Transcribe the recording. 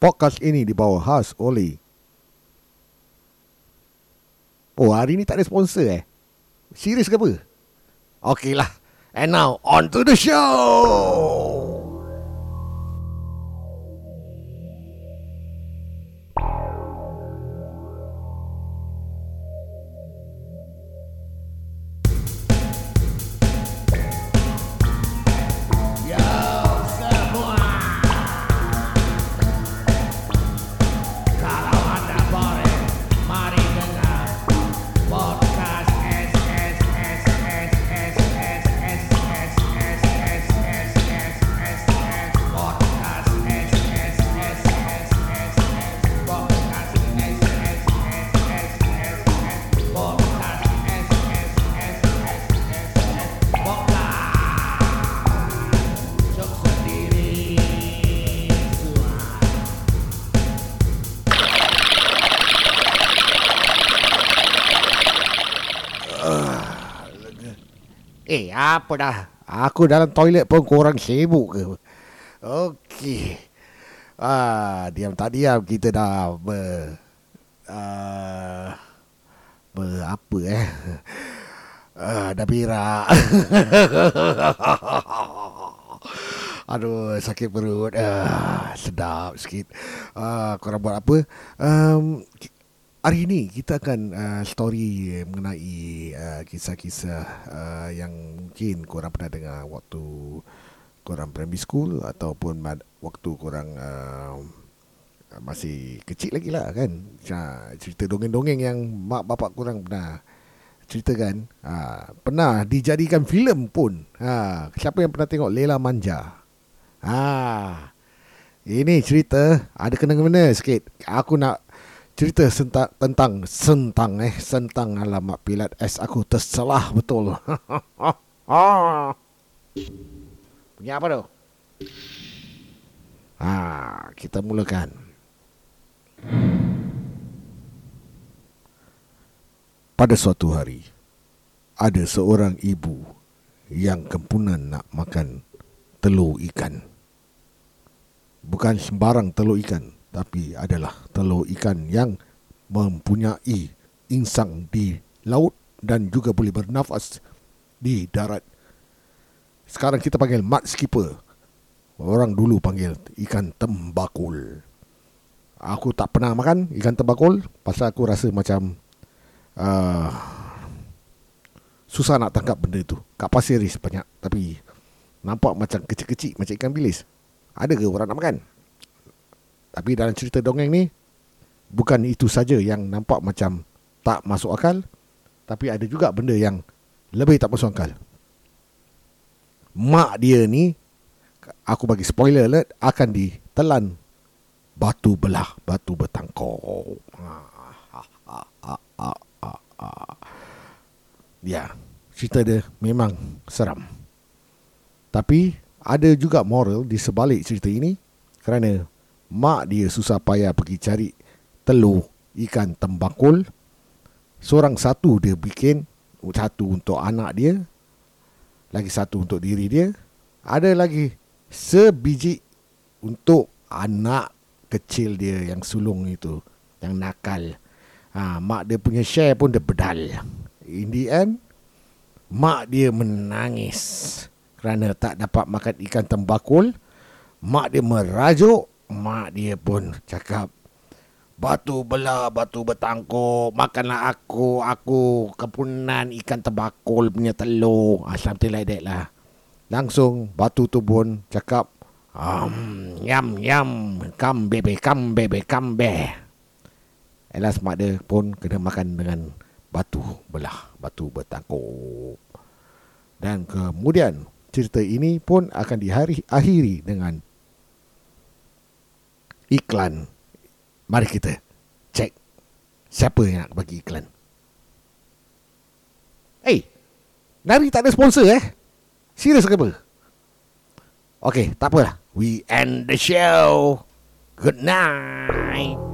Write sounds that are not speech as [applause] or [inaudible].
Podcast ini dibawa khas oleh Oh hari ni tak ada sponsor eh? Serius ke apa? Okey lah And now on to the show! Eh, apa dah? Aku dalam toilet pun korang sibuk ke? Okey. Ah, diam tak diam kita dah ber... Uh, ber apa eh? Ah, dah berak. [laughs] Aduh, sakit perut. Ah, sedap sikit. Ah, korang buat apa? Um, Hari ini kita akan uh, story mengenai uh, kisah-kisah uh, yang mungkin korang pernah dengar waktu korang primary school ataupun mad- waktu korang uh, masih kecil lagi lah kan. Ha, cerita dongeng-dongeng yang mak bapak korang pernah ceritakan. Ha, pernah dijadikan filem pun. Ha, siapa yang pernah tengok Lela Manja? Ha, ini cerita ada kena-kena sikit. Aku nak cerita senta, tentang sentang eh sentang alamat pilat S aku tersalah betul. [laughs] Punya apa tu? Ha, kita mulakan. Pada suatu hari, ada seorang ibu yang kempunan nak makan telur ikan. Bukan sembarang telur ikan, tapi adalah telur ikan yang mempunyai insang di laut dan juga boleh bernafas di darat. Sekarang kita panggil mud skipper. Orang dulu panggil ikan tembakul. Aku tak pernah makan ikan tembakul pasal aku rasa macam uh, susah nak tangkap benda tu. Kat pasir ris banyak tapi nampak macam kecil-kecil macam ikan bilis. Ada ke orang nak makan? Tapi dalam cerita dongeng ni bukan itu saja yang nampak macam tak masuk akal, tapi ada juga benda yang lebih tak masuk akal. Mak dia ni aku bagi spoiler alert akan ditelan batu belah, batu bertangkok. Ya, cerita dia memang seram. Tapi ada juga moral di sebalik cerita ini kerana mak dia susah payah pergi cari telur ikan tembakul. Seorang satu dia bikin satu untuk anak dia, lagi satu untuk diri dia, ada lagi sebiji untuk anak kecil dia yang sulung itu, yang nakal. Ha, mak dia punya share pun dia bedal. In the end, mak dia menangis kerana tak dapat makan ikan tembakul. Mak dia merajuk, mak dia pun cakap, Batu belah, batu bertangkuk, makanlah aku, aku kepunan ikan tembakul punya telur. Ah, something like that lah. Langsung batu tu pun cakap, um, yam, yam, come baby, come baby, come baby. Elas mak dia pun kena makan dengan batu belah, batu bertangkuk. Dan kemudian cerita ini pun akan diakhiri dengan iklan Mari kita cek siapa yang nak bagi iklan. Eh, hey, Nari tak ada sponsor eh? Serius ke apa? Okay, tak apalah. We end the show. Good night.